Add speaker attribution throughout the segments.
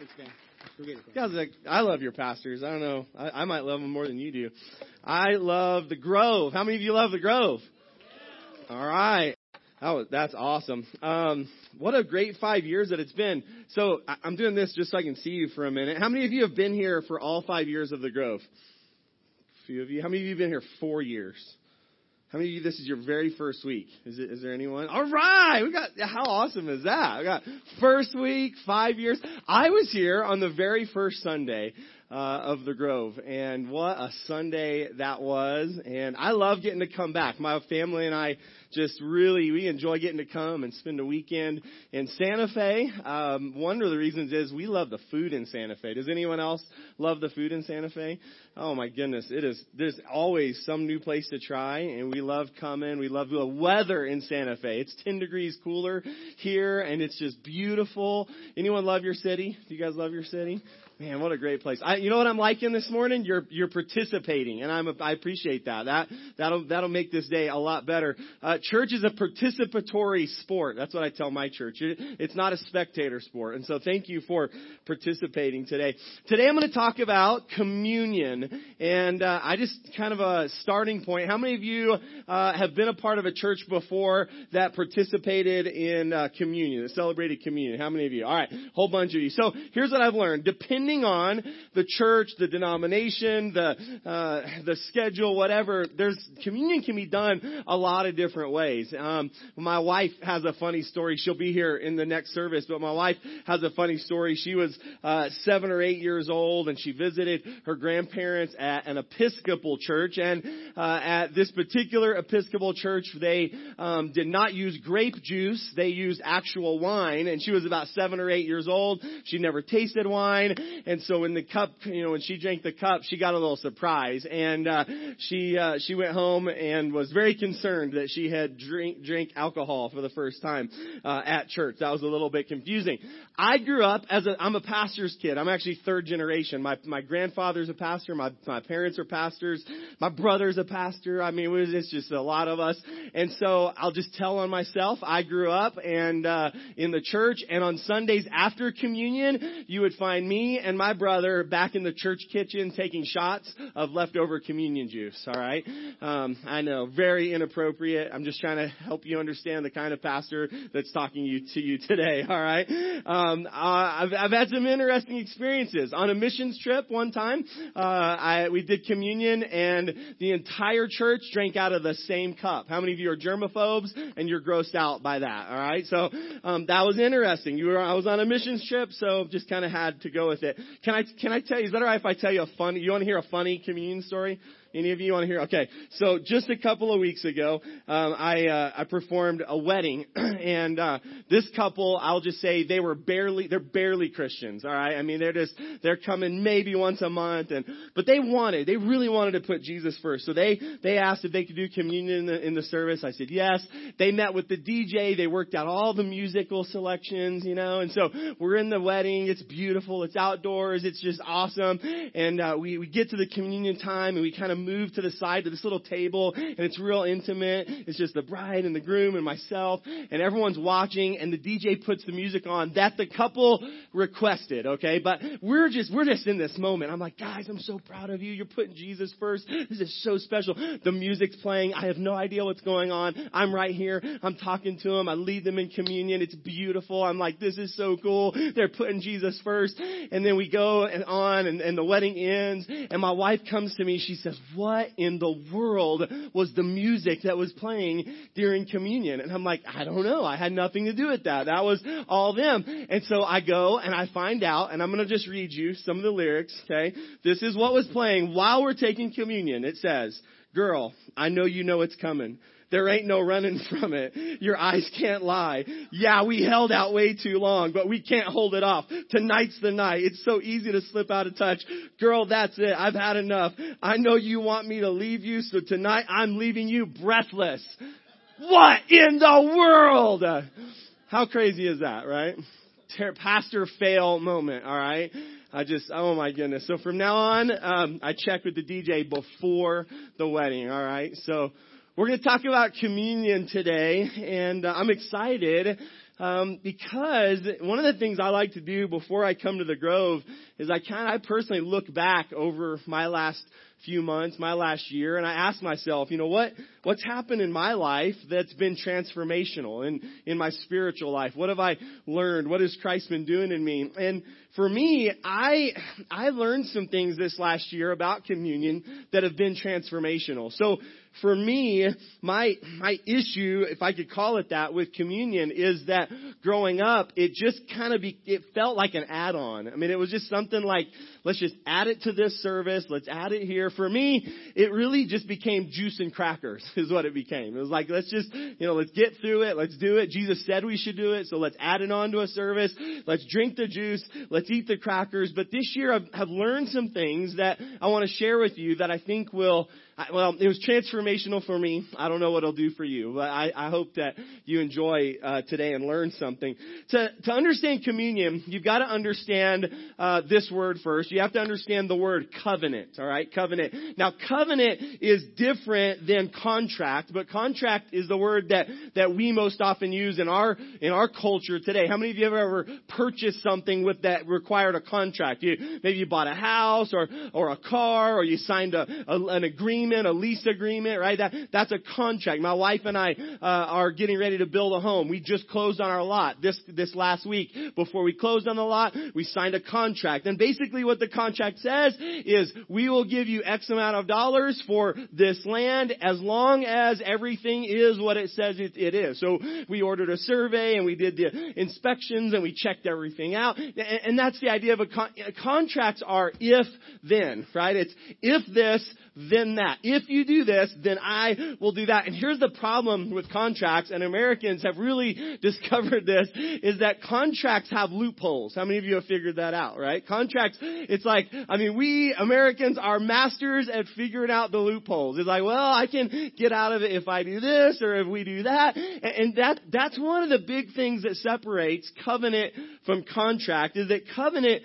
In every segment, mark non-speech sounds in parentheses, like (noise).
Speaker 1: Thanks, man. Like, I love your pastors. I don't know. I, I might love them more than you do. I love the Grove. How many of you love the Grove? All right. That was, that's awesome. Um, what a great five years that it's been. So I, I'm doing this just so I can see you for a minute. How many of you have been here for all five years of the Grove? A few of you. How many of you have been here four years? How many of you, this is your very first week? Is it, is there anyone? All right. We got, how awesome is that? We got first week, five years. I was here on the very first Sunday uh, of the Grove. And what a Sunday that was. And I love getting to come back. My family and I just really, we enjoy getting to come and spend a weekend in Santa Fe. Um, one of the reasons is we love the food in Santa Fe. Does anyone else love the food in Santa Fe? Oh my goodness, it is, there's always some new place to try and we love coming. We love the weather in Santa Fe. It's 10 degrees cooler here and it's just beautiful. Anyone love your city? Do you guys love your city? Man, what a great place! I, you know what I'm liking this morning? You're you're participating, and I'm a, I appreciate that. That that'll that'll make this day a lot better. Uh, church is a participatory sport. That's what I tell my church. It's not a spectator sport, and so thank you for participating today. Today I'm going to talk about communion, and uh, I just kind of a starting point. How many of you uh, have been a part of a church before that participated in uh, communion, that celebrated communion? How many of you? All right, whole bunch of you. So here's what I've learned. Depending depending on the church, the denomination, the uh, the schedule, whatever, there's communion can be done a lot of different ways. Um, my wife has a funny story. She'll be here in the next service, but my wife has a funny story. She was uh, seven or eight years old, and she visited her grandparents at an Episcopal church. And uh, at this particular Episcopal church, they um, did not use grape juice; they used actual wine. And she was about seven or eight years old. She never tasted wine, and so when the cup, you know, when she drank the cup, she got a little surprise, and uh, she uh, she went home and was very concerned that she had drink drank alcohol for the first time uh, at church. That was a little bit confusing. I grew up as a I'm a pastor's kid. I'm actually third generation. My my grandfather's a pastor. My my parents are pastors. My brother's a pastor. I mean, it was, it's just a lot of us. And so I'll just tell on myself. I grew up and uh, in the church, and on Sundays after communion, you would find me and my brother back in the church kitchen taking shots of leftover communion juice. All right. Um, I know, very inappropriate. I'm just trying to help you understand the kind of pastor that's talking you, to you today. (laughs) All right. Um, uh, I've, I've had some interesting experiences on a missions trip one time. Uh, I, we did communion and the entire church drank out of the same cup. How many of you are germaphobes and you're grossed out by that? All right. So um, that was interesting. You were, I was on a missions trip, so just kind of had to go with it. Can I, can I tell you, is that alright if I tell you a funny, you want to hear a funny communion story? Any of you want to hear? Okay, so just a couple of weeks ago, um, I uh, I performed a wedding, (clears throat) and uh, this couple, I'll just say they were barely they're barely Christians. All right, I mean they're just they're coming maybe once a month, and but they wanted they really wanted to put Jesus first. So they they asked if they could do communion in the, in the service. I said yes. They met with the DJ. They worked out all the musical selections, you know, and so we're in the wedding. It's beautiful. It's outdoors. It's just awesome, and uh, we we get to the communion time, and we kind of move to the side to this little table and it's real intimate. It's just the bride and the groom and myself and everyone's watching and the DJ puts the music on that the couple requested, okay? But we're just, we're just in this moment. I'm like, guys, I'm so proud of you. You're putting Jesus first. This is so special. The music's playing. I have no idea what's going on. I'm right here. I'm talking to them. I lead them in communion. It's beautiful. I'm like, this is so cool. They're putting Jesus first. And then we go and on and, and the wedding ends and my wife comes to me. She says, what in the world was the music that was playing during communion? And I'm like, I don't know. I had nothing to do with that. That was all them. And so I go and I find out, and I'm going to just read you some of the lyrics, okay? This is what was playing while we're taking communion. It says, Girl, I know you know it's coming. There ain't no running from it. Your eyes can't lie. Yeah, we held out way too long, but we can't hold it off. Tonight's the night. It's so easy to slip out of touch. Girl, that's it. I've had enough. I know you want me to leave you, so tonight I'm leaving you breathless. What in the world? How crazy is that, right? Ter- Pastor fail moment, alright? I just, oh my goodness. So from now on, um, I check with the DJ before the wedding, alright? So, we're going to talk about communion today, and uh, I'm excited Um, because one of the things I like to do before I come to the Grove is I kind of, I personally look back over my last few months, my last year, and I ask myself, you know, what, what's happened in my life that's been transformational in, in my spiritual life? What have I learned? What has Christ been doing in me? And for me, I, I learned some things this last year about communion that have been transformational. So for me, my, my issue, if I could call it that, with communion is that growing up, it just kind of be, it felt like an add-on. I mean, it was just something like, let's just add it to this service, let's add it here. For me, it really just became juice and crackers (laughs) is what it became. It was like, let's just, you know, let's get through it, let's do it. Jesus said we should do it, so let's add it on to a service, let's drink the juice, let's eat the crackers. But this year I've, I've learned some things that I want to share with you that I think will well, it was transformational for me. I don't know what it'll do for you, but I, I hope that you enjoy uh, today and learn something. To, to understand communion, you've got to understand uh, this word first. You have to understand the word covenant. All right, covenant. Now, covenant is different than contract, but contract is the word that that we most often use in our in our culture today. How many of you have ever purchased something with that required a contract? You, maybe you bought a house or or a car, or you signed a, a an agreement agreement, a lease agreement, right? That, that's a contract. My wife and I uh, are getting ready to build a home. We just closed on our lot this this last week. Before we closed on the lot, we signed a contract. And basically what the contract says is we will give you X amount of dollars for this land as long as everything is what it says it, it is. So we ordered a survey and we did the inspections and we checked everything out. And, and that's the idea of a con- contracts are if then, right? It's if this, then that. If you do this, then I will do that. And here's the problem with contracts, and Americans have really (laughs) discovered this, is that contracts have loopholes. How many of you have figured that out, right? Contracts, it's like, I mean, we Americans are masters at figuring out the loopholes. It's like, well, I can get out of it if I do this or if we do that. And that, that's one of the big things that separates covenant from contract is that covenant,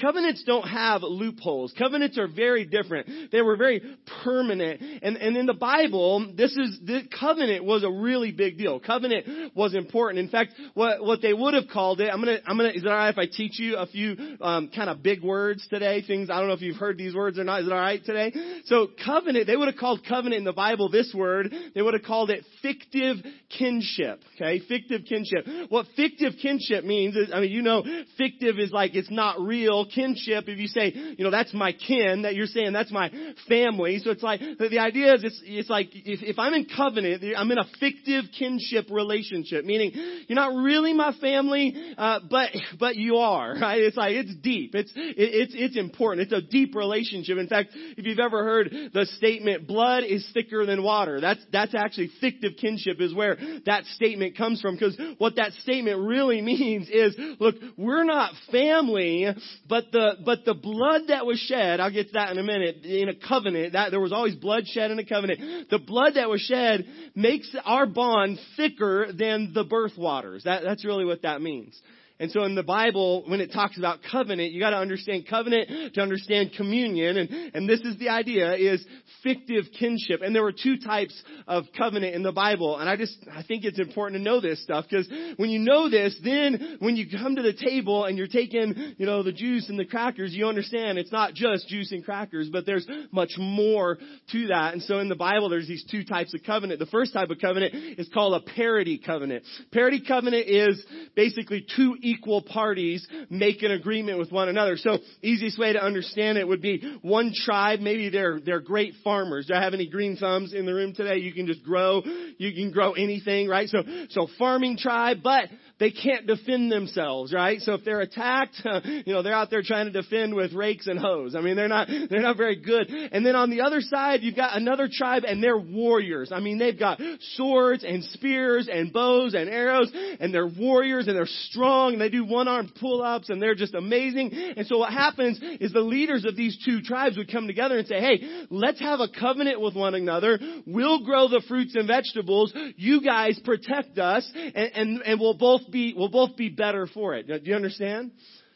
Speaker 1: covenants don't have loopholes. Covenants are very different. They were very permanent. And, and in the Bible, this is, this covenant was a really big deal. Covenant was important. In fact, what, what they would have called it, I'm gonna, I'm gonna, is it alright if I teach you a few, um, kind of big words today? Things, I don't know if you've heard these words or not. Is it alright today? So covenant, they would have called covenant in the Bible this word. They would have called it fictive kinship. Okay? Fictive kinship. What fictive kinship means is, I mean, you know, fictive is like it's not real. Kinship, if you say, you know, that's my kin, that you're saying that's my family. So it's like, the idea is it's, it's like, if, if I'm in covenant, I'm in a fictive kinship relationship, meaning you're not really my family, uh, but, but you are, (laughs) right? It's like, it's deep. It's, it, it's, it's important. It's a deep relationship. In fact, if you've ever heard the statement, blood is thicker than water, that's, that's actually fictive kinship is where that statement comes from, because what that statement really (laughs) means is, look, we're not family, but the, but the blood that was shed, I'll get to that in a minute, in a covenant, that there was always blood shed in a covenant. The blood that was shed makes our bond thicker than the birth waters. That, that's really what that means. And so in the Bible, when it talks about covenant, you gotta understand covenant to understand communion. And, and this is the idea, is fictive kinship. And there were two types of covenant in the Bible. And I just, I think it's important to know this stuff, because when you know this, then when you come to the table and you're taking, you know, the juice and the crackers, you understand it's not just juice and crackers, but there's much more to that. And so in the Bible, there's these two types of covenant. The first type of covenant is called a parity covenant. Parity covenant is basically two parties make an agreement with one another. So easiest way to understand it would be one tribe, maybe they're, they're great farmers. Do I have any green thumbs in the room today? You can just grow, you can grow anything, right? So, so farming tribe, but they can't defend themselves, right? So if they're attacked, (laughs) you know, they're out there trying to defend with rakes and hoes. I mean, they're not, they're not very good. And then on the other side, you've got another tribe and they're warriors. I mean, they've got swords and spears and bows and arrows and they're warriors and they're strong and they do one arm pull ups and they're just amazing. And so what happens is the leaders of these two tribes would come together and say, hey, let's have a covenant with one another. We'll grow the fruits and vegetables. You guys protect us and, and, and we'll both be, we'll both be better for it. Do you understand?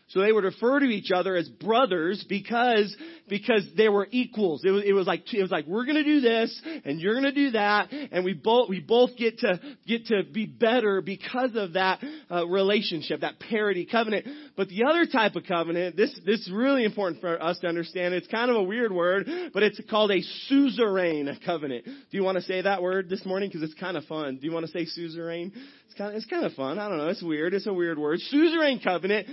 Speaker 1: So they would refer to each other as brothers because, because they were equals. It was, it was like, it was like, we're gonna do this and you're gonna do that and we both, we both get to, get to be better because of that uh, relationship, that parity covenant. But the other type of covenant, this, this is really important for us to understand. It's kind of a weird word, but it's called a suzerain covenant. Do you want to say that word this morning? Cause it's kind of fun. Do you want to say suzerain? It's kind of, it's kind of fun. I don't know. It's weird. It's a weird word. Suzerain covenant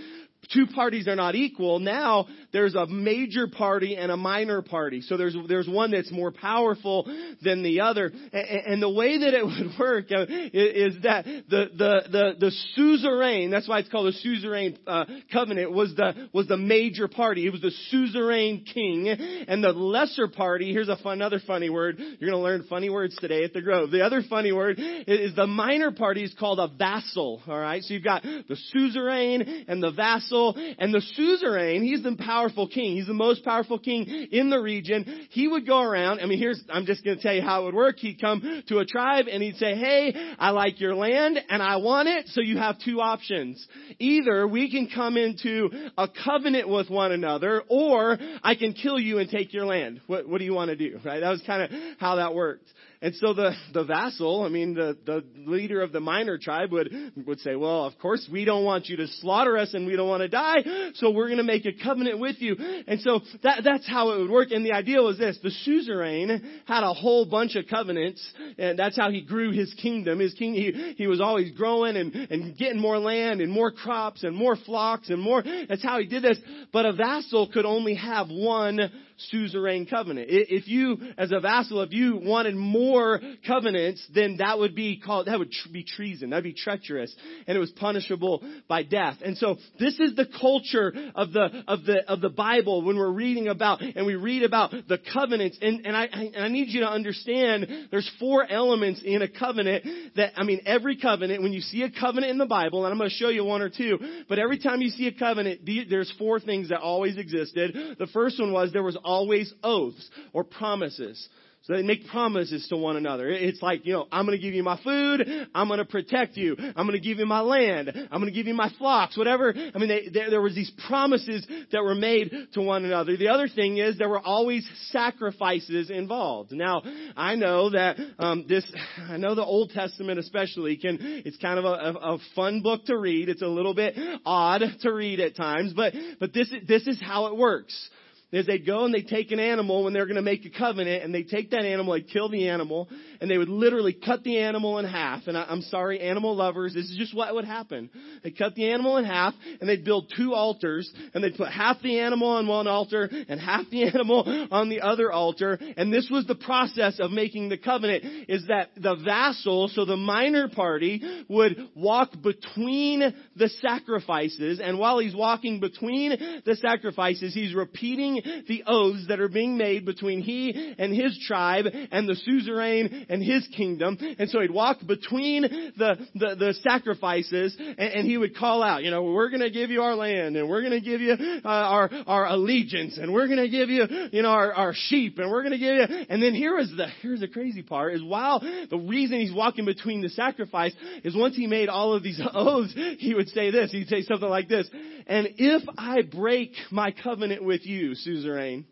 Speaker 1: two parties are not equal. Now there's a major party and a minor party. So there's there's one that's more powerful than the other. And, the way that it (laughs) would work uh, is that the the the the suzerain. That's why it's called a suzerain uh, covenant. Was the was the major party. It was the suzerain king, and the lesser party. Here's a fun, another funny word. You're going to learn funny words today at the Grove. The other funny word is the minor party is called a vassal. All right. So you've got the suzerain and the vassal and the suzerain, he's the powerful king. He's the most powerful king in the region. He would go around, I mean, here's, I'm just gonna tell you how it would work. He'd come to a tribe and he'd say, hey, I like your land and I want it, so you have two options. Either we can come into a covenant with one another, or I can kill you and take your land. What, what do you want to do? Right? That was kind of how that worked. And so the, the vassal, I mean, the, the leader of the minor tribe would, would say, well, of course we don't want you to slaughter us and we don't want to die, so we're going to make a covenant with you. And so that, that's how it would work. And the idea was this, the suzerain had a whole bunch of covenants, and that's how he grew his kingdom. His king, he, he was always growing and, and getting more land and more crops and more flocks and more, that's how he did this. But a vassal could only have one suzerain covenant. If you, as a vassal, if you wanted more covenants, then that would be called, that would be treason. That'd be treacherous. And it was punishable by death. And so this is the culture of the, of the, of the Bible when we're reading about, and we read about the covenants. And, and I, and I need you to understand there's four elements in a covenant that, I mean, every covenant, when you see a covenant in the Bible, and I'm going to show you one or two, but every time you see a covenant, there's four things that always existed. The first one was there was always oaths or promises. So they make promises to one another. It's like, you know, I'm to give you my food. I'm to protect you. I'm to give you my land. I'm to give you my flocks, whatever. I mean, they, there, there was these promises that were made to one another. The other thing is there were always sacrifices involved. Now, I know that um, this, I know the Old Testament especially can, it's kind of a, a, a fun book to read. It's a little bit odd to read at times, but but this is this is how it works is they'd go and they'd take an animal when they're going to make a covenant and they'd take that animal, they'd kill the animal, and they would literally cut the animal in half. And I, am sorry, animal lovers, this is just what would happen. They'd cut the animal in half and they'd build two altars and they'd put half the animal on one altar and half the (laughs) animal on the other altar. And this was the process of making the covenant is that the vassal, so the minor party, would walk between the sacrifices and while he's walking between the sacrifices, he's repeating the oaths that are being made between he and his tribe and the suzerain and his kingdom. And so he'd walk between the, the, the sacrifices and, and, he would call out, you know, we're going to give you our land and we're going to give you uh, our, our allegiance and we're going to give you, you know, our, our sheep and we're going to give you, and then here is the, here's the crazy part is while the reason he's walking between the sacrifice is once he made all of these (laughs) oaths, he would say this, he'd say something like this, and if I break my covenant with you, suzerain.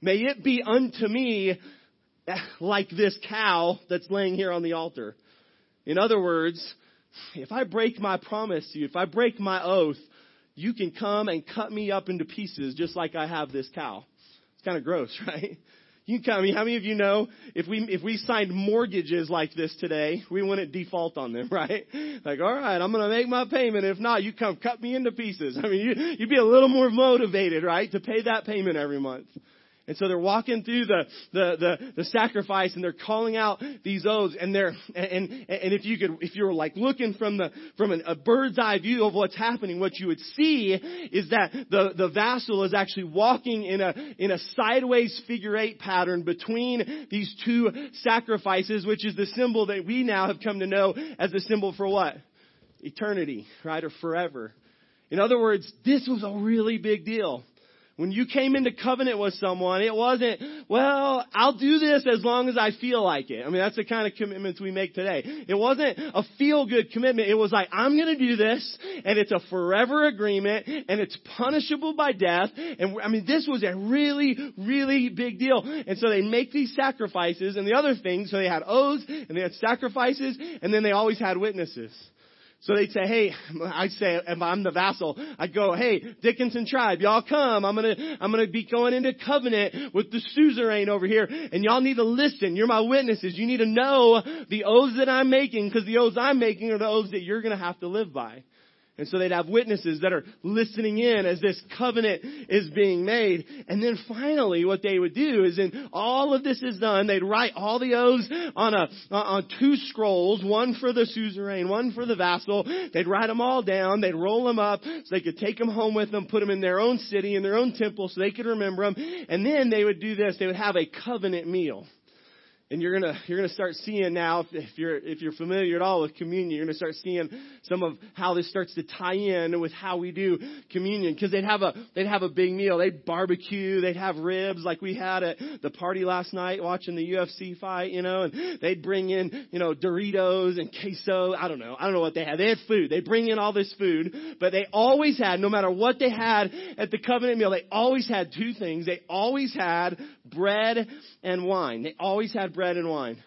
Speaker 1: May it be unto me (laughs) like this cow that's laying here on the altar. In other words, if I break my promise to you, if I break my oath, you can come and cut me up into pieces just like I have this cow. It's kind of gross, (laughs) right? You can, come. I mean, how many of you know if we if we signed mortgages like this today, we wouldn't default on them, (laughs) right? Like, all right, I'm going to make my payment. If not, you come cut me into pieces. I mean, you, you'd be a little more motivated, right, to pay that payment every month. And so they're walking through the, the, the, the, sacrifice and they're calling out these oaths and they're, and, and if you could, if you were like looking from the, from an, a bird's eye view of what's happening, what you would see is that the, the vassal is actually walking in a, in a sideways figure eight pattern between these two sacrifices, which is the symbol that we now have come to know as the symbol for what? Eternity, right? Or forever. In other words, this was a really big deal When you came into covenant with someone, it wasn't, well, I'll do this as long as I feel like it. I mean, that's the kind of commitments we make today. It wasn't a feel good commitment. It was like, I'm gonna do this, and it's a forever agreement, and it's punishable by death. And I mean, this was a really, really big deal. And so they make these sacrifices and the other things, so they had oaths, and they had sacrifices, and then they always had witnesses. So they'd say, hey, (laughs) I'd say, if I'm the vassal, I'd go, hey, Dickenson tribe, y'all come. I'm gonna, I'm gonna be going into covenant with the suzerain over here, and y'all need to listen. You're my witnesses. You need to know the oaths that I'm making, because the oaths I'm making are the oaths that you're gonna have to live by. And so they'd have witnesses that are listening in as this covenant is being made. And then finally what they would do is in all of this is done, they'd write all the oaths on a, on two scrolls, one for the suzerain, one for the vassal. They'd write them all down. They'd roll them up so they could take them home with them, put them in their own city, in their own temple so they could remember them. And then they would do this. They would have a covenant meal. And you're gonna you're gonna start seeing now if, if you're if you're familiar at all with communion, you're gonna start seeing some of how this starts to tie in with how we do communion because they'd have a they'd have a big meal, they'd barbecue, they'd have ribs like we had at the party last night watching the UFC fight, you know, and they'd bring in you know Doritos and queso. I don't know, I don't know what they had. They had food. They bring in all this food, but they always had no matter what they had at the covenant meal, they always had two things. They always had bread and wine. They always had bread and wine.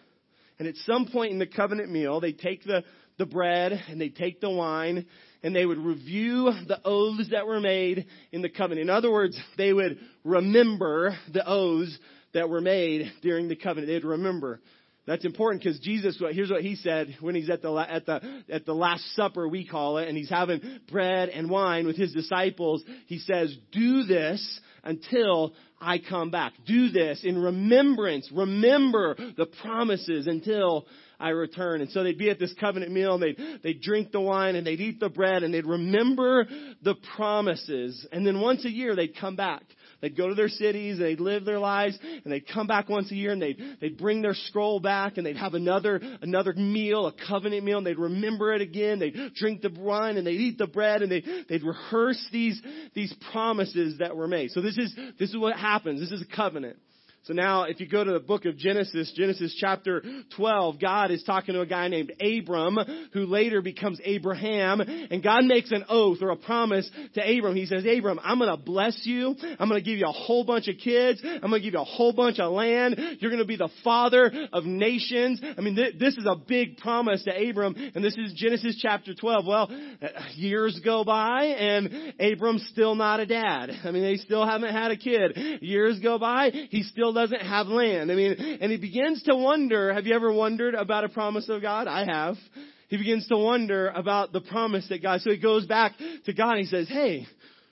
Speaker 1: And at some point in the covenant meal, they take the, the bread and they take the wine and they would review the oaths that were made in the covenant. In other words, they would remember the oaths that were made during the covenant. They'd remember. That's important because Jesus, here's what he said when he's at the, at the, at the last supper, we call it, and he's having bread and wine with his disciples. He says, do this until I come back. Do this in remembrance. Remember the promises until I return. And so they'd be at this covenant meal and they'd, they'd drink the wine and they'd eat the bread and they'd remember the promises. And then once a year they'd come back. They'd go to their cities, they'd live their lives, and they'd come back once a year and they'd, they'd bring their scroll back and they'd have another, another meal, a covenant meal, and they'd remember it again. They'd drink the wine and they'd eat the bread and they, they'd rehearse these, these promises that were made. So this is, this is what happens. This is a covenant. So now, if you go to the book of Genesis, Genesis chapter 12, God is talking to a guy named Abram, who later becomes Abraham, and God makes an oath or a promise to Abram. He says, Abram, I'm gonna bless you. I'm gonna give you a whole bunch of kids. I'm gonna give you a whole bunch of land. You're gonna be the father of nations. I mean, th- this is a big promise to Abram, and this is Genesis chapter 12. Well, years go by, and Abram's still not a dad. I mean, they still haven't had a kid. Years go by, he still doesn't have land. I mean, and he begins to wonder, have you ever wondered about a promise of God? I have. He begins to wonder about the promise that God, so he goes back to God and he says, hey,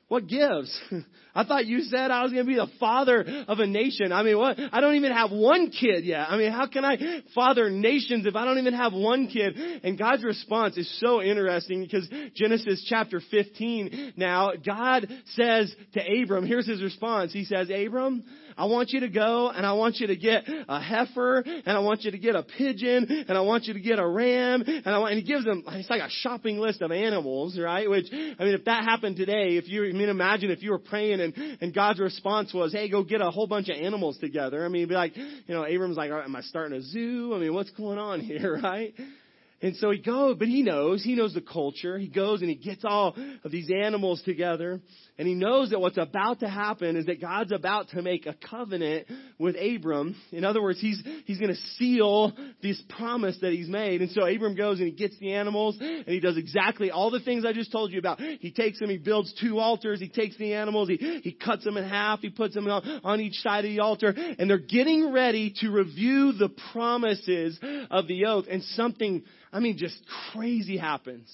Speaker 1: what gives? (laughs) I thought you said I was going to be the father of a nation. I mean, what? I don't even have one kid yet. I mean, how can I father nations if I don't even have one kid? And God's response is so interesting because Genesis chapter 15 now, God says to Abram, here's his response. He says, Abram, I want you to go and I want you to get a heifer and I want you to get a pigeon and I want you to get a ram and I want, and he gives them, it's like a shopping list of animals, right? Which, I mean, if that happened today, if you, I mean, imagine if you were praying and, and God's response was, hey, go get a whole bunch of animals together. I mean, be like, you know, Abram's like, am I starting a zoo? I mean, what's going on here, (laughs) right? And so he goes, but he knows, he knows the culture. He goes and he gets all of these animals together. And he knows that what's about to happen is that God's about to make a covenant with Abram. In other words, he's, he's going to seal this promise that he's made. And so Abram goes and he gets the animals and he does exactly all the things I just told you about. He takes them, he builds two altars, he takes the animals, he, he cuts them in half, he puts them on, on each side of the altar, and they're getting ready to review the promises of the oath. And something, I mean, just crazy happens.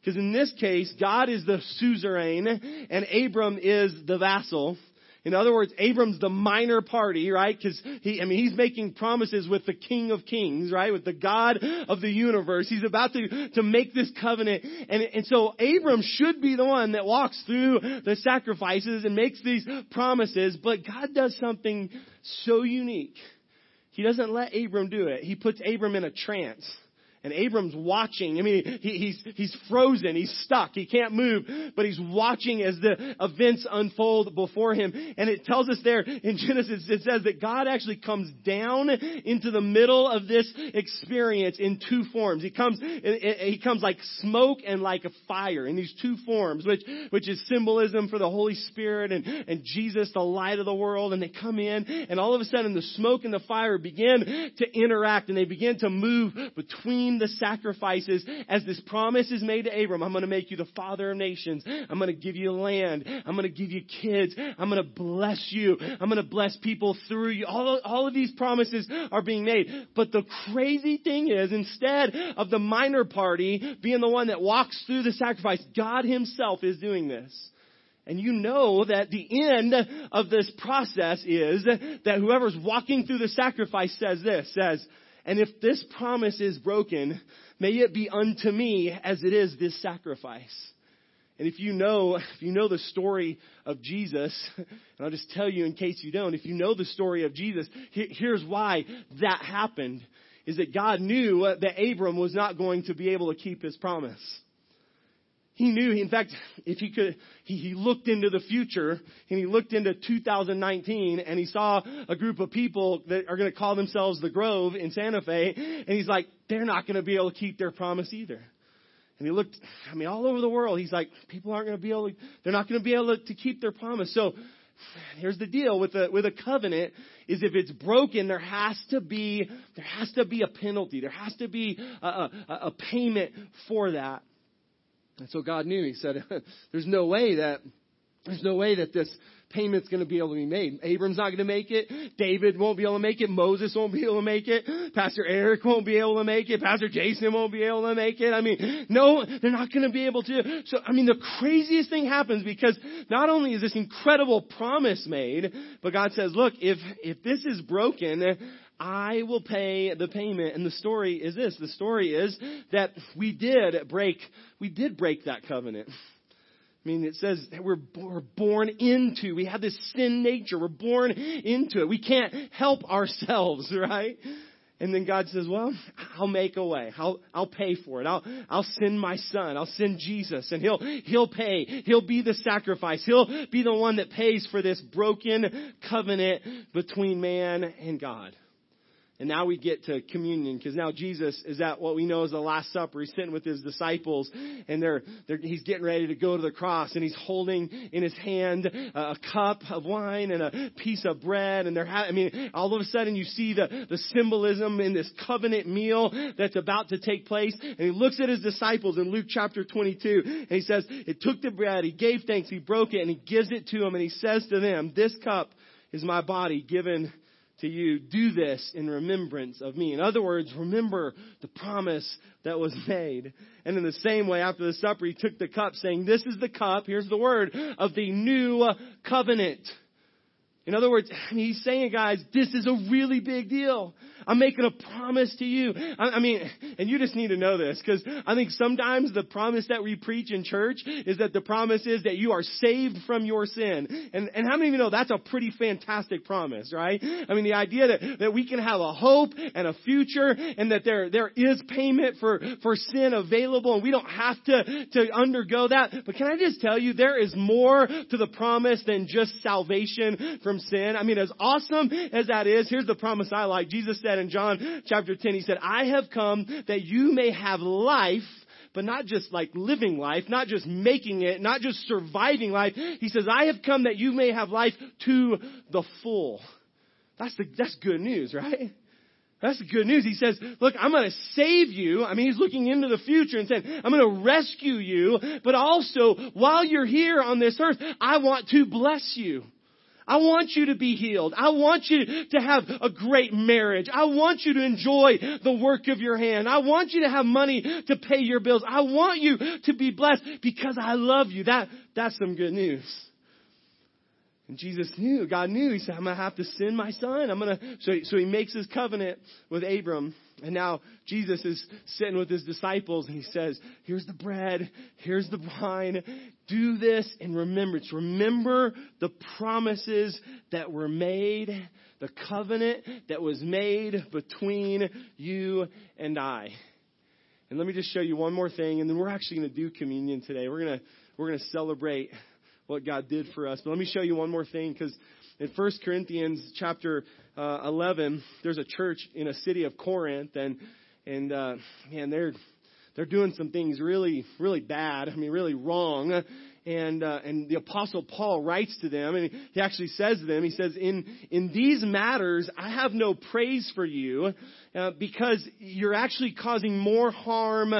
Speaker 1: Because in this case, God is the suzerain and Abram is the vassal. In other words, Abram's the minor party, right? Because he, I mean, he's making promises with the King of Kings, right? With the God of the universe. He's about to, to make this covenant. And, and so Abram should be the one that walks through the sacrifices and makes these promises. But God does something so unique. He doesn't let Abram do it. He puts Abram in a trance. And Abram's watching. I mean, he, he's, he's frozen. He's stuck. He can't move, but he's watching as the events unfold before him. And it tells us there in Genesis, it says that God actually comes down into the middle of this experience in two forms. He comes, eh, eh, he comes like smoke and like a fire in these two forms, which, which is symbolism for the Holy Spirit and, and Jesus, the light of the world. And they come in and all of a sudden the smoke and the fire begin to interact and they begin to move between the sacrifices as this promise is made to Abram. I'm going to make you the father of nations. I'm going to give you land. I'm going to give you kids. I'm going to bless you. I'm going to bless people through you. All, all of these promises are being made. But the crazy thing is, instead of the minor party being the one that walks through the sacrifice, God himself is doing this. And you know that the end of this process is that whoever's walking through the sacrifice says this, says, and if this promise is broken, may it be unto me as it is this sacrifice. And if you know, if you know the story of Jesus, and I'll just tell you in case you don't, if you know the story of Jesus, here's why that happened. Is that God knew that Abram was not going to be able to keep his promise. He knew, in fact, if he could, he, he looked into the future and he looked into 2019 and he saw a group of people that are going to call themselves the Grove in Santa Fe and he's like, they're not going to be able to keep their promise either. And he looked, I mean, all over the world, he's like, people aren't going to be able to, they're not going to be able to, keep their promise. So, here's the deal with a with a covenant is if it's broken there has to be there has to be a penalty there has to be a, a, a payment for that and so God knew. He said, (laughs) there's no way that, there's no way that this payment's going to be able to be made. Abram's not going to make it. David won't be able to make it. Moses won't be able to make it. Pastor Eric won't be able to make it. Pastor Jason won't be able to make it. I mean, no, they're not going to be able to. So, I mean, the craziest thing happens because not only is this incredible promise made, but God says, look, if, if this is broken, I will pay the payment. And the story is this. The story is that we did break, we did break that covenant. I mean, it says that we're, we're born into, we have this sin nature. We're born into it. We can't help ourselves, (laughs) right? And then God says, well, I'll make a way. I'll, I'll pay for it. I'll, I'll send my son. I'll send Jesus and he'll, he'll pay. He'll be the sacrifice. He'll be the one that pays for this broken covenant between man and God. And now we get to communion because now Jesus is at what we know as the Last Supper. He's sitting with his disciples and they're, they're, he's getting ready to go to the cross and he's holding in his hand a cup of wine and a piece of bread. And they're, ha- I mean, all of a sudden you see the, the symbolism in this covenant meal that's about to take place. And he looks at his disciples in Luke chapter 22 and he says, it took the bread, he gave thanks, he broke it and he gives it to them and he says to them, this cup is my body given to you, do this in remembrance of me. In other words, remember the promise that was (laughs) made. And in the same way, after the supper, he took the cup saying, this is the cup, here's the word, of the new covenant. In other words, (sighs) he's saying, guys, this is a really big deal. I'm making a promise to you. I, I mean, (sighs) and you just need to know this because I think sometimes the promise that we preach in church is that the promise is that you are saved from your sin. And, and how many of you know that's a pretty fantastic promise, right? I mean, the idea that, that we can have a hope and a future and that there, there is payment for, for sin available and we don't have to, to undergo that. But can I just tell you, there is more to the promise than just salvation from sin. I mean, as awesome as that is, here's the promise I like. Jesus said, in John chapter 10. He said, I have come that you may have life but not just like living life, not just making it, not just surviving life. He says, I have come that you may have life to the full. That's the, that's good news, right? That's the good news. He says, look, I'm going to save you. I mean, he's looking into the future and saying, I'm going to rescue you, but also while you're here on this earth, I want to bless you. I want you to be healed. I want you to have a great marriage. I want you to enjoy the work of your hand. I want you to have money to pay your bills. I want you to be blessed because I love you. That, that's some good news. And Jesus knew, God knew. He said, I'm going to have to send my son. I'm going to, so, so he makes his covenant with Abram. And now Jesus is sitting with his disciples and he says, here's the bread, here's the wine. Do this in remembrance. Remember the promises that were made, the covenant that was made between you and I. And let me just show you one more thing, and then we're actually going to do communion today. We're going to we're going to celebrate what God did for us. But let me show you one more thing, because in 1 Corinthians chapter uh, 11, there's a church in a city of Corinth, and and uh, man, they're they're doing some things really really bad. I mean, really wrong and uh, and the apostle Paul writes to them, and he actually says to them, he says, "In in these matters, I have no praise for you, uh, because you're actually causing more harm."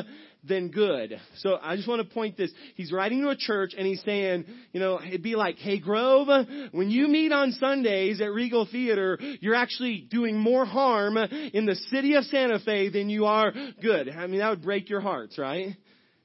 Speaker 1: Than good. So I just want to point this. He's writing to a church and he's saying, you know, it'd be like, hey Grove, when you meet on Sundays at Regal Theater, you're actually doing more harm in the city of Santa Fe than you are good. I mean, that would break your hearts, right?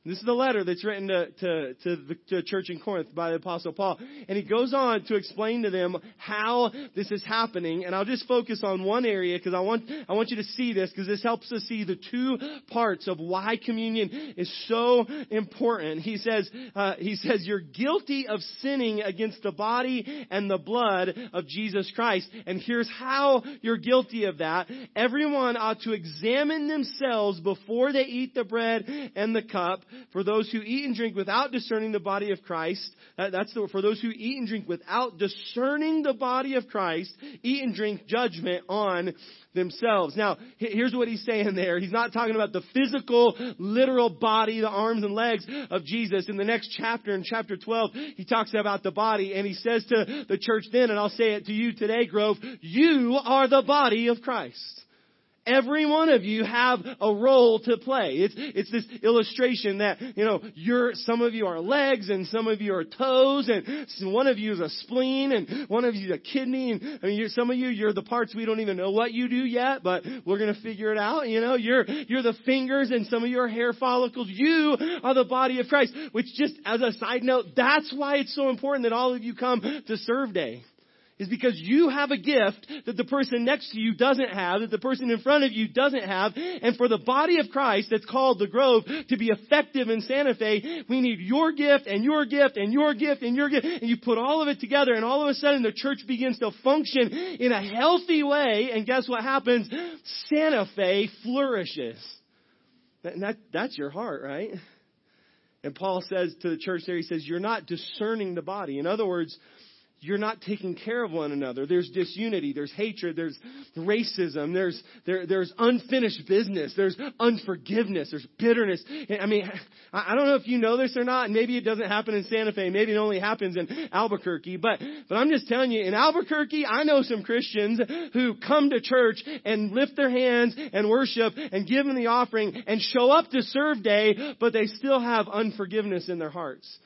Speaker 1: This is the letter that's written to, to, to, the, to church in Corinth by the Apostle Paul. And he goes on to explain to them how this is happening. And I'll just focus on one area because I want, I want you to see this because this helps us see the two parts of why communion is so important. He says, uh, he says, you're guilty of sinning against the body and the blood of Jesus Christ. And here's how you're guilty of that. Everyone ought to examine themselves before they eat the bread and the cup for those who eat and drink without discerning the body of Christ. that's the, for those who eat and drink without discerning the body of Christ, eat and drink judgment on themselves. Now, here's what he's saying there. He's not talking about the physical, literal body, the arms and legs of Jesus. In the next chapter, in chapter 12, he talks about the body and he says to the church then, and I'll say it to you today, Grove, you are the body of Christ. Every one of you have a role to play. It's, it's this illustration that, you know, you're, some of you are legs and some of you are toes and one of you is a spleen and one of you is a kidney and I mean, some of you, you're the parts we don't even know what you do yet, but we're gonna figure it out. You know, you're, you're the fingers and some of your hair follicles. You are the body of Christ, which just as a side note, that's why it's so important that all of you come to serve day is because you have a gift that the person next to you doesn't have, that the person in front of you doesn't have. And for the body of Christ that's called the Grove to be effective in Santa Fe, we need your gift and your gift and your gift and your gift. And you put all of it together and all of a sudden the church begins to function in a healthy way. And guess what happens? Santa Fe flourishes. And that, that's your heart, right? And Paul says to the church there, he says, you're not discerning the body. In other words, you're not taking care of one another. There's disunity, there's hatred, there's racism, there's there, there's unfinished business, there's unforgiveness, there's bitterness. I mean, I don't know if you know this or not. Maybe it doesn't happen in Santa Fe. Maybe it only happens in Albuquerque. But but I'm just telling you, in Albuquerque, I know some Christians who come to church and lift their hands and worship and give them the offering and show up to serve day, but they still have unforgiveness in their hearts.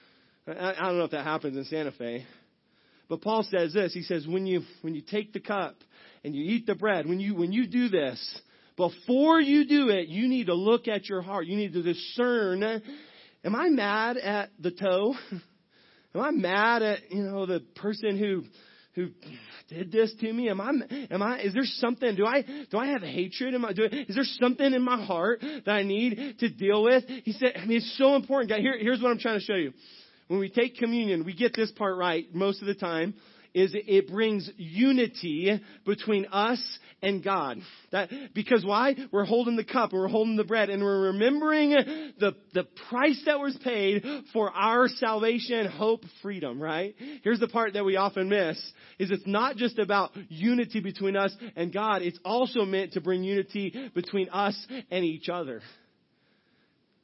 Speaker 1: I, I don't know if that happens in Santa Fe. But Paul says this. He says, when you, when you take the cup and you eat the bread, when you, when you do this, before you do it, you need to look at your heart. You need to discern, am I mad at the toe? (laughs) Am I mad at, you know, the person who, who did this to me? Am I, am I, is there something, do I, do I have hatred? Am I, do, is there something in my heart that I need to deal with? He said, I mean, it's so important. Here, here's what I'm trying to show you when we take communion, we get this part right most of the time, is it brings unity between us and God. That, because why? We're holding the cup and we're holding the bread and we're remembering the, the price that was paid for our salvation, hope, freedom, right? Here's the part that we often miss, is it's not just about unity between us and God, it's also meant to bring unity between us and each other.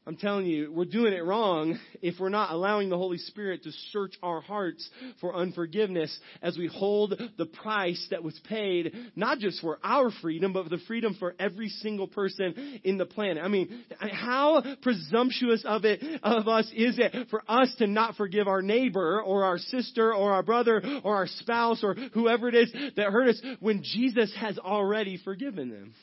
Speaker 1: I'm telling you, we're doing it wrong (laughs) if we're not allowing the Holy Spirit to search our hearts for unforgiveness as we hold the price that was paid, not just for our freedom, but for the freedom for every single person in the planet. I mean, how presumptuous of it, of us is it for us to not forgive our neighbor or our sister or our brother or our spouse or whoever it is that hurt us when Jesus has already forgiven them?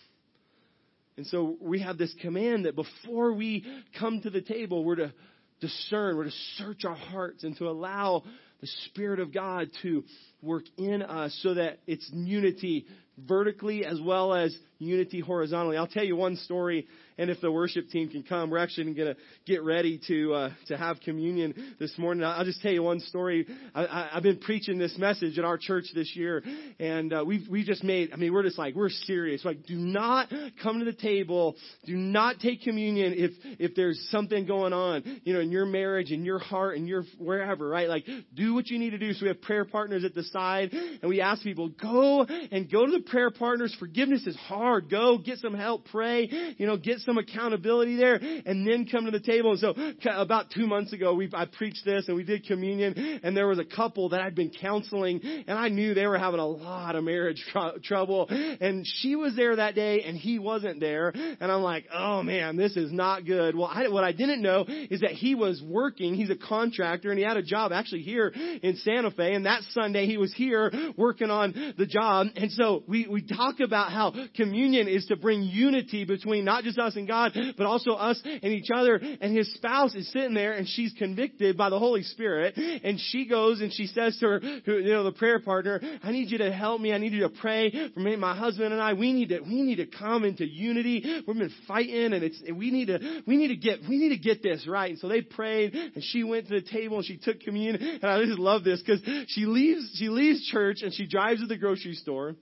Speaker 1: And so we have this command that before we come to the table, we're to discern, we're to search our hearts and to allow the Spirit of God to work in us so that it's unity vertically as well as unity horizontally. I'll tell you one story and if the worship team can come, we're actually going to get ready to uh, to have communion this morning. I'll just tell you one story. I, I, I've been preaching this message at our church this year, and uh, we we just made. I mean, we're just like we're serious. Like, do not come to the table. Do not take communion if if there's something going on, you know, in your marriage, in your heart, in your wherever, right? Like, do what you need to do. So we have prayer partners at the side, and we ask people go and go to the prayer partners. Forgiveness is hard. Go get some help. Pray. You know, get some accountability there, and then come to the table. And so about two months ago, we I preached this and we did communion, and there was a couple that I'd been counseling, and I knew they were having a lot of marriage tr- trouble, and she was there that day, and he wasn't there, and I'm like, oh man, this is not good. Well, I, what I didn't know is that he was working. He's a contractor, and he had a job actually here in Santa Fe, and that Sunday he was here working on the job, and so we we talk about how communion is to bring unity between not just us and God, but also us and each other. And his spouse is sitting there and she's convicted by the Holy Spirit. And she goes and she says to her, you know, the prayer partner, I need you to help me. I need you to pray for me, my husband and I. We need to, we need to come into unity. We've been fighting and it's, we need to, we need to get, we need to get this right. And so they prayed and she went to the table and she took communion. And I just love this because she leaves, she leaves church and she drives to the grocery store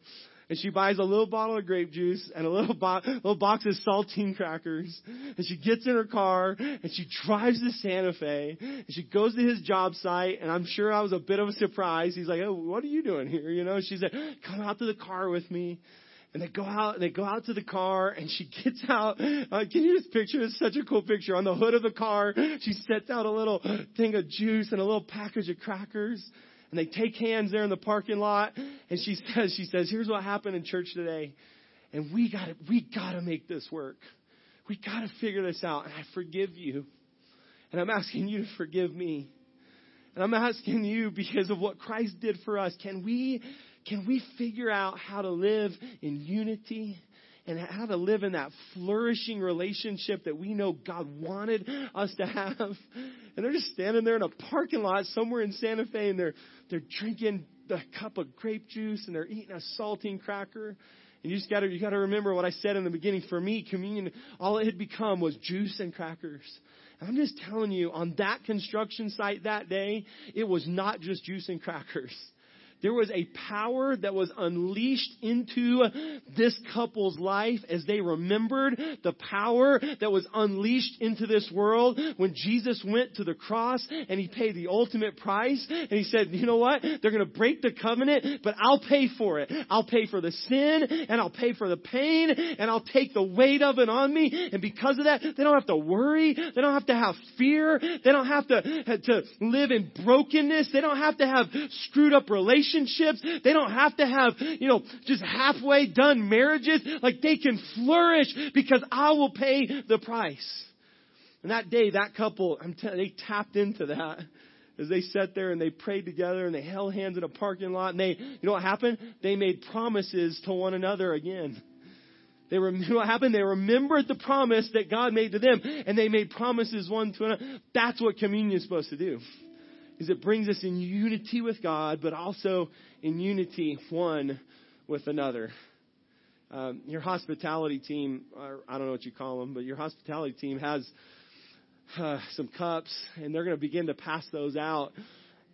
Speaker 1: and she buys a little bottle of grape juice and a little, bo- little box of saltine crackers. And she gets in her car and she drives to Santa Fe and she goes to his job site. And I'm sure I was a bit of a surprise. He's like, "Oh, what are you doing here?" You know, she's like, "Come out to the car with me." And they go out, and they go out to the car, and she (laughs) gets out. Uh, can you just picture? It's such a cool picture. On the hood of the car, she sets out a little thing of juice and a little package of crackers and they take hands there in the parking lot. And she (laughs) says, she says, here's what happened in church today. And we got to, we got to make this work. We got to figure this out. And I forgive you. And I'm asking you to forgive me. And I'm asking you because of what Christ did for us. Can we, can we figure out how to live in unity? And how to live in that flourishing relationship that we know God wanted us to have. And they're just standing there in a parking lot somewhere in Santa Fe and they're, they're drinking the cup of grape juice and they're eating a saltine cracker. And you just gotta, you gotta remember what I said in the beginning. For me, communion, all it had become was juice and crackers. I'm just telling you, on that construction site that day, it was not just juice and crackers. There was a power that was unleashed into this couple's life as they remembered the power that was unleashed into this world when Jesus went to the cross and he paid the ultimate price. And he said, you know what? They're going to break the covenant, but I'll pay for it. I'll pay for the sin and I'll pay for the pain and I'll take the weight of it on me. And because of that, they don't have to worry. They don't have to have fear. They don't have to, to live in brokenness. They don't have to have screwed up relationships relationships. They don't have to have, you know, just halfway done marriages. Like they can flourish because I will pay the price. And that day, that couple, telling they tapped into that as they sat there and they prayed together and they held hands in a parking lot and they, you know what happened? They made promises to one another again. They rem- (laughs) what happened? They remembered the promise that God made to them and they made promises one to another. That's what communion is supposed to do is it brings us in unity with God, but also in unity one with another. Um, your hospitality team, or I don't know what you call them, but your hospitality team has uh, some cups, and they're going to begin to pass those out.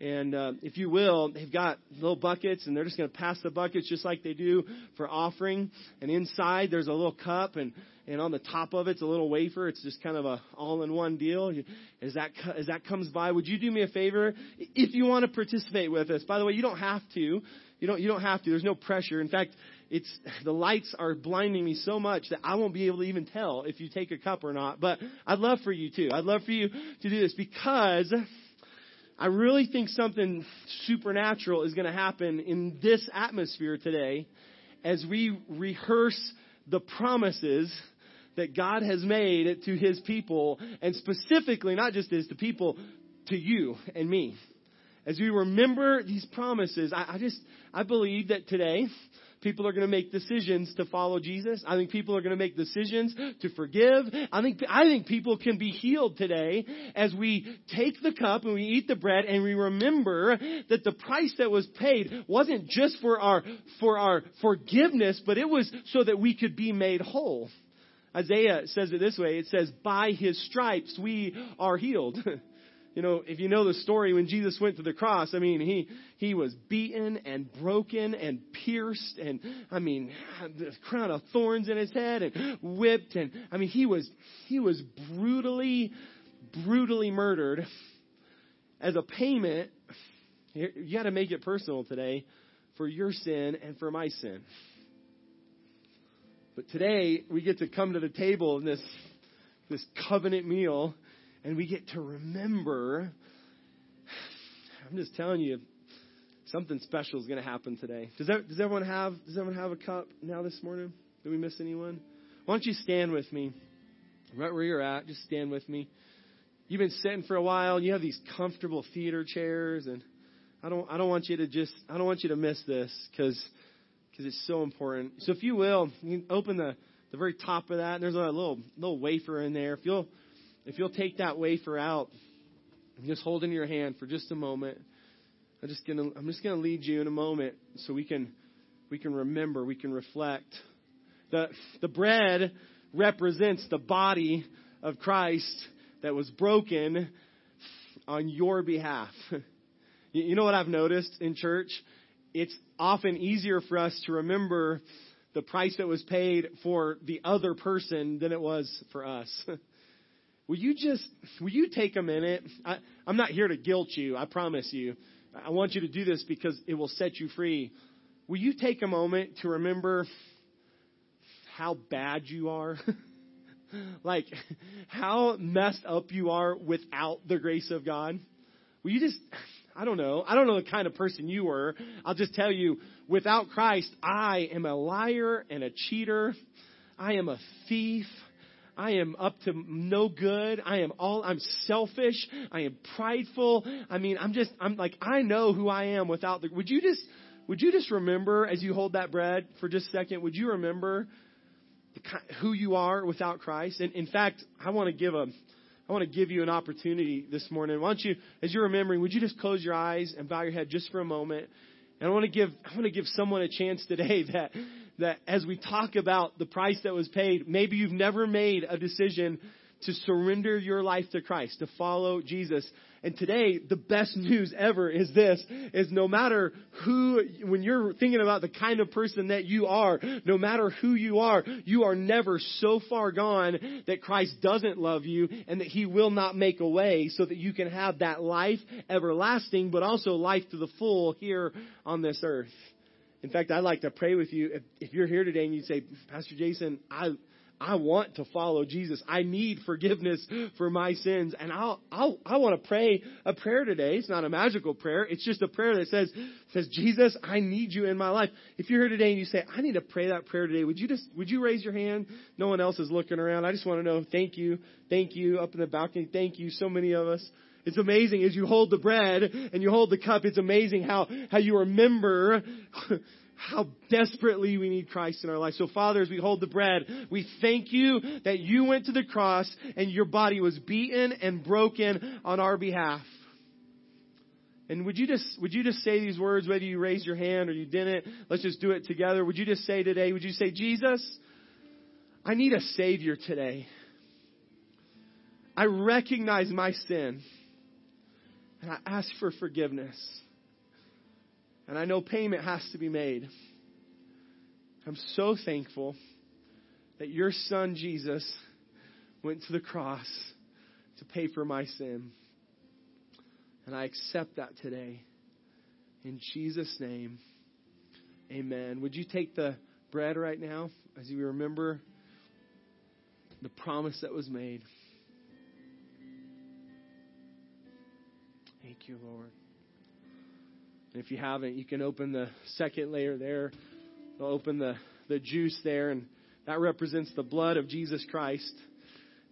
Speaker 1: And uh, if you will, they've got little buckets, and they're just going to pass the buckets just like they do for offering. And inside, there's a little cup, and and on the top of it's a little wafer. It's just kind of a all-in-one deal. As that as that comes by, would you do me a favor if you want to participate with us? By the way, you don't have to. You don't you don't have to. There's no pressure. In fact, it's the lights are blinding me so much that I won't be able to even tell if you take a cup or not. But I'd love for you to. I'd love for you to do this because I really think something supernatural is going to happen in this atmosphere today as we rehearse the promises that God has made to his people, and specifically, not just as the people, to you and me. As we remember these promises, I, I just, I believe that today, people are going to make decisions to follow Jesus. I think people are going to make decisions to forgive. I think, I think people can be healed today as we take the cup and we eat the bread and we remember that the price that was paid wasn't just for our, for our forgiveness, but it was so that we could be made whole. Isaiah says it this way. It says, by his stripes we are healed. (laughs) you know, if you know the story when Jesus went to the cross, I mean, he, he was beaten and broken and pierced and, I mean, the crown of thorns in his head and whipped and, I mean, he was, he was brutally, brutally murdered as a payment. You gotta make it personal today for your sin and for my sin. But today we get to come to the table in this, this covenant meal and we get to remember. I'm just telling you, something special is going to happen today. Does, that, does everyone have Does everyone have a cup now this morning? Did we miss anyone? Why don't you stand with me, right where you're at? Just stand with me. You've been sitting for a while. You have these comfortable theater chairs, and I don't I don't want you to just I don't want you to miss this because because it's so important. So if you will, you can open the the very top of that. There's a little little wafer in there. If you'll if you'll take that wafer out and just hold in your hand for just a moment, I'm just gonna I'm just gonna lead you in a moment so we can we can remember, we can reflect. The the bread represents the body of Christ that was broken on your behalf. (laughs) You know what I've noticed in church? It's often easier for us to remember the price that was paid for the other person than it was for us. (laughs) Will you just, will you take a minute? I, I'm not here to guilt you, I promise you. I want you to do this because it will set you free. Will you take a moment to remember how bad you are? (laughs) like, how messed up you are without the grace of God? Will you just, I don't know. I don't know the kind of person you were. I'll just tell you, without Christ, I am a liar and a cheater. I am a thief. I am up to no good. I am all, I'm selfish. I am prideful. I mean, I'm just, I'm like, I know who I am without the, would you just, would you just remember as you hold that bread for just a second, would you remember the, who you are without Christ? And in fact, I want to give a, I want to give you an opportunity this morning. Why don't you, as you're remembering, would you just close your eyes and bow your head just for a moment? And I want to give, I want to give someone a chance today (laughs) that, that as we talk about the price that was paid, maybe you've never made a decision to surrender your life to Christ, to follow Jesus. And today, the best news ever is this, is no matter who, when you're thinking about the kind of person that you are, no matter who you are, you are never so far gone that Christ doesn't love you and that He will not make a way so that you can have that life everlasting, but also life to the full here on this earth. In fact, I'd like to pray with you. If, if you're here today and you say, Pastor Jason, I, I want to follow Jesus. I need forgiveness for my sins. And I'll, I'll, I want to pray a prayer today. It's not a magical prayer. It's just a prayer that says, says, Jesus, I need you in my life. If you're here today and you say, I need to pray that prayer today, would you just, would you raise your hand? No one else is looking around. I just want to know, thank you. Thank you up in the balcony. Thank you. So many of us. It's amazing as you hold the bread and you hold the cup. It's amazing how, how you remember (laughs) how desperately we need Christ in our life. So Father, as we hold the bread, we thank you that you went to the cross and your body was beaten and broken on our behalf. And would you just, would you just say these words, whether you raised your hand or you didn't? Let's just do it together. Would you just say today, would you say, Jesus, I need a savior today. I recognize my sin. And I ask for forgiveness. And I know payment has to be made. I'm so thankful that your son Jesus went to the cross to pay for my sin. And I accept that today. In Jesus' name, amen. Would you take the bread right now as you remember the promise that was made? Thank you, Lord. And if you haven't, you can open the second layer there. They'll open the, the juice there, and that represents the blood of Jesus Christ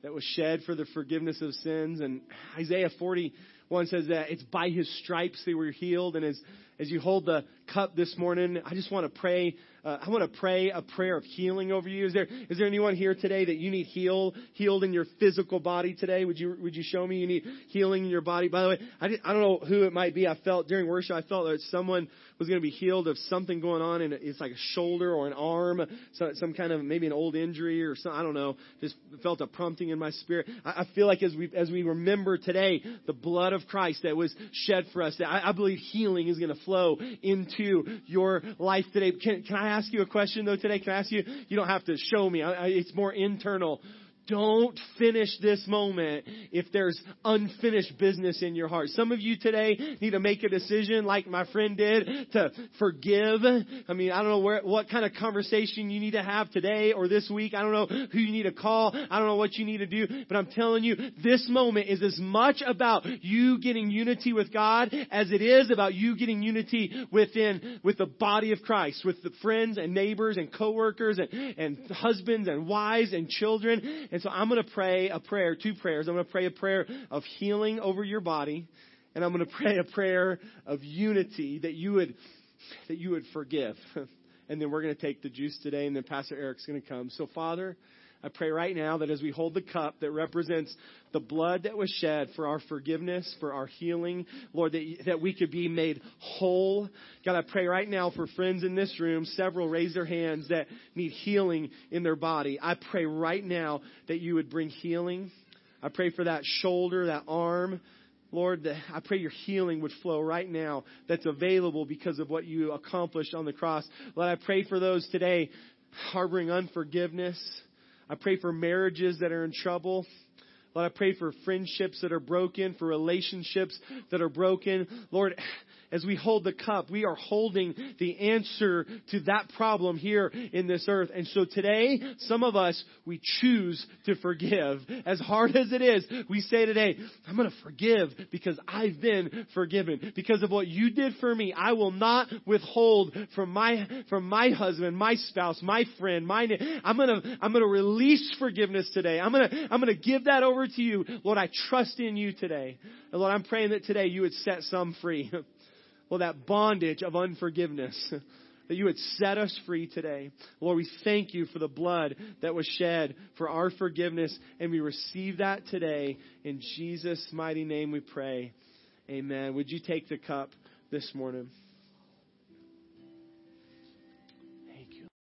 Speaker 1: that was shed for the forgiveness of sins. And Isaiah 41 says that it's by his stripes they were healed. And as, as you hold the cup this morning, I just want to pray. Uh, I want to pray a prayer of healing over you. Is there is there anyone here today that you need healed healed in your physical body today? Would you would you show me you need healing in your body? By the way, I did, I don't know who it might be. I felt during worship, I felt that someone was going to be healed of something going on, and it's like a shoulder or an arm, some, some kind of maybe an old injury or some I don't know. Just felt a prompting in my spirit. I, I feel like as we as we remember today the blood of Christ that was shed for us, that I, I believe healing is going to flow into your life today. Can, can I ask you a question though today? Can I ask you? You don't have to show me. I, I, it's more internal. Don't finish this moment if there's unfinished business in your heart. Some of you today need to make a decision like my friend did to forgive. I mean, I don't know where, what kind of conversation you need to have today or this week. I don't know who you need to call. I don't know what you need to do, but I'm telling you, this moment is as much about you getting unity with God as it is about you getting unity within, with the body of Christ, with the friends and neighbors and coworkers and, and husbands and wives and children. And so I'm going to pray a prayer, two prayers. I'm going to pray a prayer of healing over your body, and I'm going (laughs) to pray a prayer of unity that you would that you would forgive. (laughs) and then we're going to take the juice today, and then Pastor Eric's going to come. So, Father, I pray right now that as we hold the cup that represents the blood that was shed for our forgiveness, for our healing, Lord, that, that we could be made whole. God, I pray right now for friends in this room, several raise their hands that need healing in their body. I pray right now that you would bring healing. I pray for that shoulder, that arm. Lord, I pray your healing would flow right now that's available because of what you accomplished on the cross. Lord, I pray for those today harboring unforgiveness. I pray for marriages that are in trouble. Lord, I pray for friendships that are broken, for relationships that are broken. Lord, as we hold the cup, we are holding the answer to that problem here in this earth. And so today, some of us, we choose to forgive. As hard as it is, we say today, I'm going to forgive because I've been forgiven. Because of what you did for me, I will not withhold from my, from my husband, my spouse, my friend, my, I'm going to, I'm going to release forgiveness today. I'm going to, I'm going to give that over to you. Lord, I trust in you today. And Lord, I'm praying that today you would set some free. (laughs) that bondage of unforgiveness. (laughs) that you would set us free today. Lord, we thank you for the blood that was shed for our forgiveness, and we receive that today. In Jesus' mighty name we pray. Amen. Would you take the cup this morning?